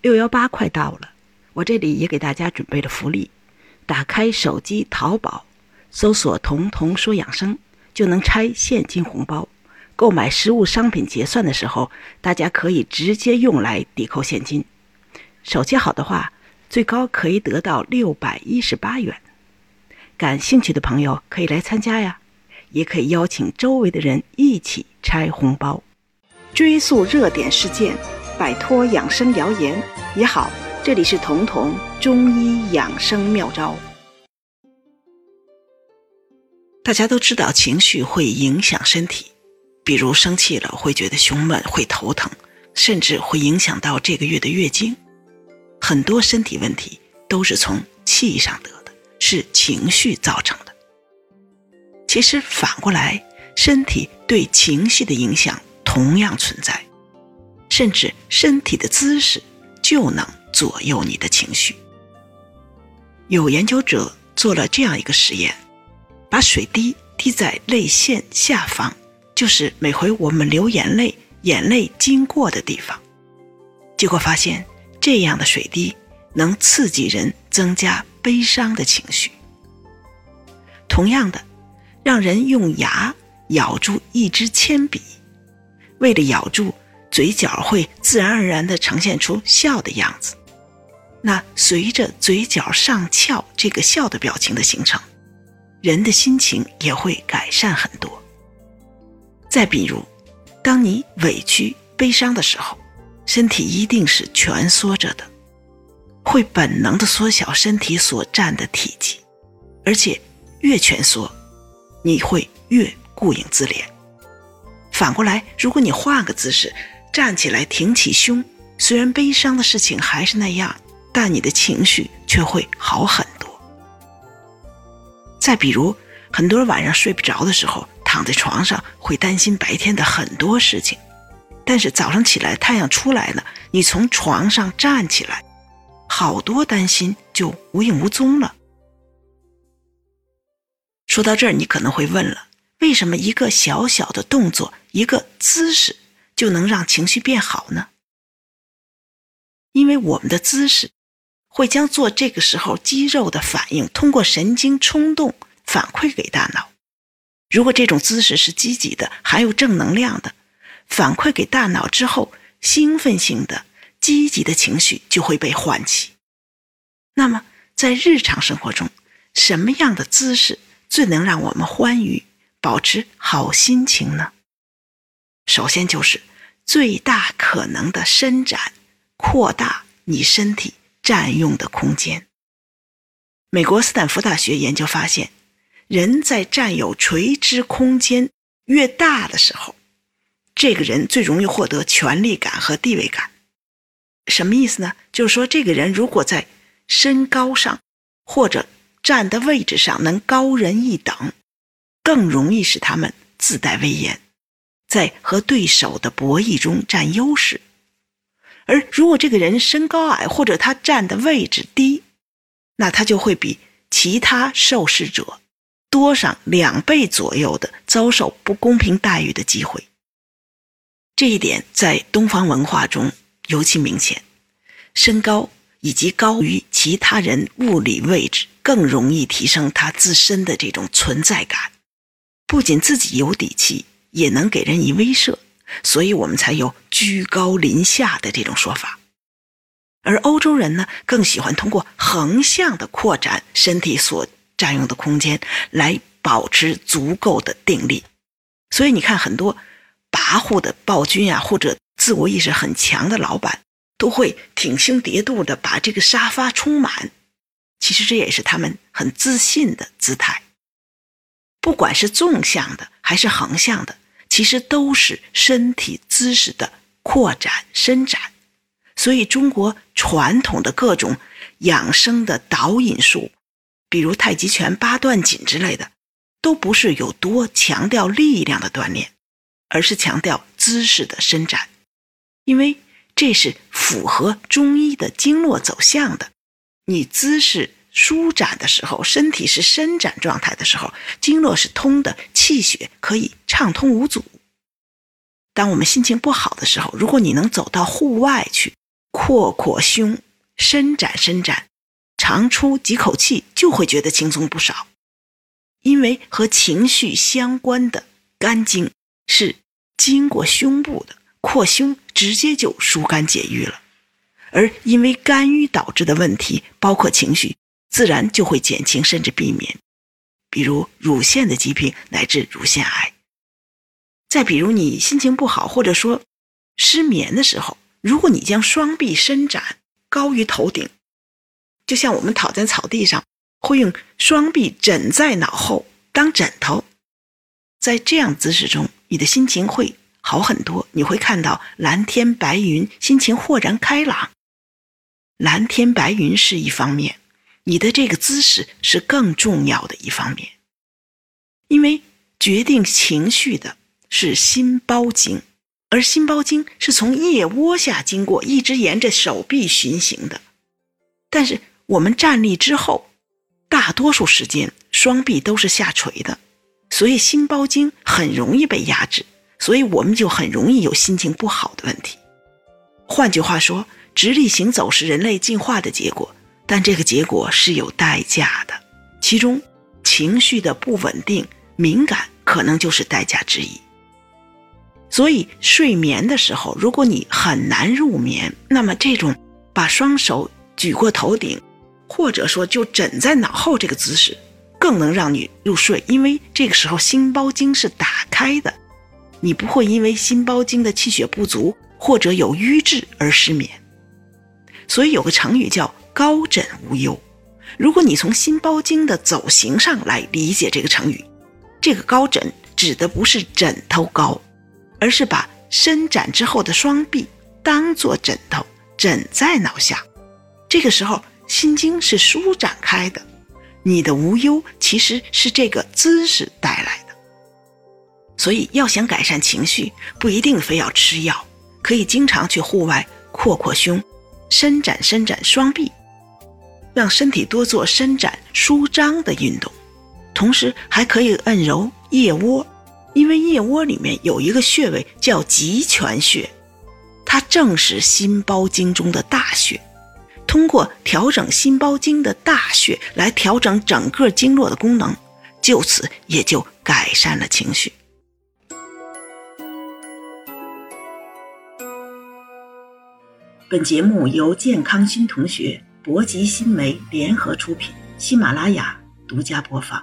六幺八快到了，我这里也给大家准备了福利。打开手机淘宝，搜索“童童说养生”，就能拆现金红包。购买实物商品结算的时候，大家可以直接用来抵扣现金。手气好的话，最高可以得到六百一十八元。感兴趣的朋友可以来参加呀，也可以邀请周围的人一起拆红包。追溯热点事件，摆脱养生谣言也好。这里是彤彤中医养生妙招。大家都知道，情绪会影响身体，比如生气了会觉得胸闷、会头疼，甚至会影响到这个月的月经。很多身体问题都是从气上得的，是情绪造成的。其实反过来，身体对情绪的影响同样存在，甚至身体的姿势就能。左右你的情绪。有研究者做了这样一个实验，把水滴滴在泪腺下方，就是每回我们流眼泪，眼泪经过的地方。结果发现，这样的水滴能刺激人增加悲伤的情绪。同样的，让人用牙咬住一支铅笔，为了咬住，嘴角会自然而然地呈现出笑的样子。那随着嘴角上翘这个笑的表情的形成，人的心情也会改善很多。再比如，当你委屈、悲伤的时候，身体一定是蜷缩着的，会本能的缩小身体所占的体积，而且越蜷缩，你会越顾影自怜。反过来，如果你换个姿势，站起来挺起胸，虽然悲伤的事情还是那样。但你的情绪却会好很多。再比如，很多人晚上睡不着的时候，躺在床上会担心白天的很多事情，但是早上起来太阳出来了，你从床上站起来，好多担心就无影无踪了。说到这儿，你可能会问了：为什么一个小小的动作、一个姿势就能让情绪变好呢？因为我们的姿势。会将做这个时候肌肉的反应通过神经冲动反馈给大脑。如果这种姿势是积极的、含有正能量的，反馈给大脑之后，兴奋性的、积极的情绪就会被唤起。那么，在日常生活中，什么样的姿势最能让我们欢愉、保持好心情呢？首先就是最大可能的伸展、扩大你身体。占用的空间。美国斯坦福大学研究发现，人在占有垂直空间越大的时候，这个人最容易获得权力感和地位感。什么意思呢？就是说，这个人如果在身高上或者站的位置上能高人一等，更容易使他们自带威严，在和对手的博弈中占优势。而如果这个人身高矮，或者他站的位置低，那他就会比其他受试者多上两倍左右的遭受不公平待遇的机会。这一点在东方文化中尤其明显，身高以及高于其他人物理位置，更容易提升他自身的这种存在感，不仅自己有底气，也能给人以威慑。所以我们才有居高临下的这种说法，而欧洲人呢，更喜欢通过横向的扩展身体所占用的空间，来保持足够的定力。所以你看，很多跋扈的暴君啊，或者自我意识很强的老板，都会挺胸叠肚的把这个沙发充满。其实这也是他们很自信的姿态。不管是纵向的还是横向的。其实都是身体姿势的扩展伸展，所以中国传统的各种养生的导引术，比如太极拳、八段锦之类的，都不是有多强调力量的锻炼，而是强调姿势的伸展，因为这是符合中医的经络走向的。你姿势舒展的时候，身体是伸展状态的时候，经络是通的，气血可以畅通无阻。当我们心情不好的时候，如果你能走到户外去，扩扩胸，伸展伸展，长出几口气，就会觉得轻松不少。因为和情绪相关的肝经是经过胸部的，扩胸直接就疏肝解郁了。而因为肝郁导致的问题，包括情绪，自然就会减轻甚至避免，比如乳腺的疾病乃至乳腺癌。再比如你心情不好或者说失眠的时候，如果你将双臂伸展高于头顶，就像我们躺在草地上，会用双臂枕在脑后当枕头，在这样姿势中，你的心情会好很多，你会看到蓝天白云，心情豁然开朗。蓝天白云是一方面，你的这个姿势是更重要的一方面，因为决定情绪的。是心包经，而心包经是从腋窝下经过，一直沿着手臂循行的。但是我们站立之后，大多数时间双臂都是下垂的，所以心包经很容易被压制，所以我们就很容易有心情不好的问题。换句话说，直立行走是人类进化的结果，但这个结果是有代价的，其中情绪的不稳定、敏感可能就是代价之一。所以睡眠的时候，如果你很难入眠，那么这种把双手举过头顶，或者说就枕在脑后这个姿势，更能让你入睡。因为这个时候心包经是打开的，你不会因为心包经的气血不足或者有瘀滞而失眠。所以有个成语叫“高枕无忧”。如果你从心包经的走形上来理解这个成语，这个高枕指的不是枕头高。而是把伸展之后的双臂当做枕头枕在脑下，这个时候心经是舒展开的，你的无忧其实是这个姿势带来的。所以要想改善情绪，不一定非要吃药，可以经常去户外扩扩胸，伸展伸展双臂，让身体多做伸展舒张的运动，同时还可以按揉腋窝。因为腋窝里面有一个穴位叫极泉穴，它正是心包经中的大穴。通过调整心包经的大穴来调整整个经络的功能，就此也就改善了情绪。本节目由健康新同学、博吉新媒联合出品，喜马拉雅独家播放。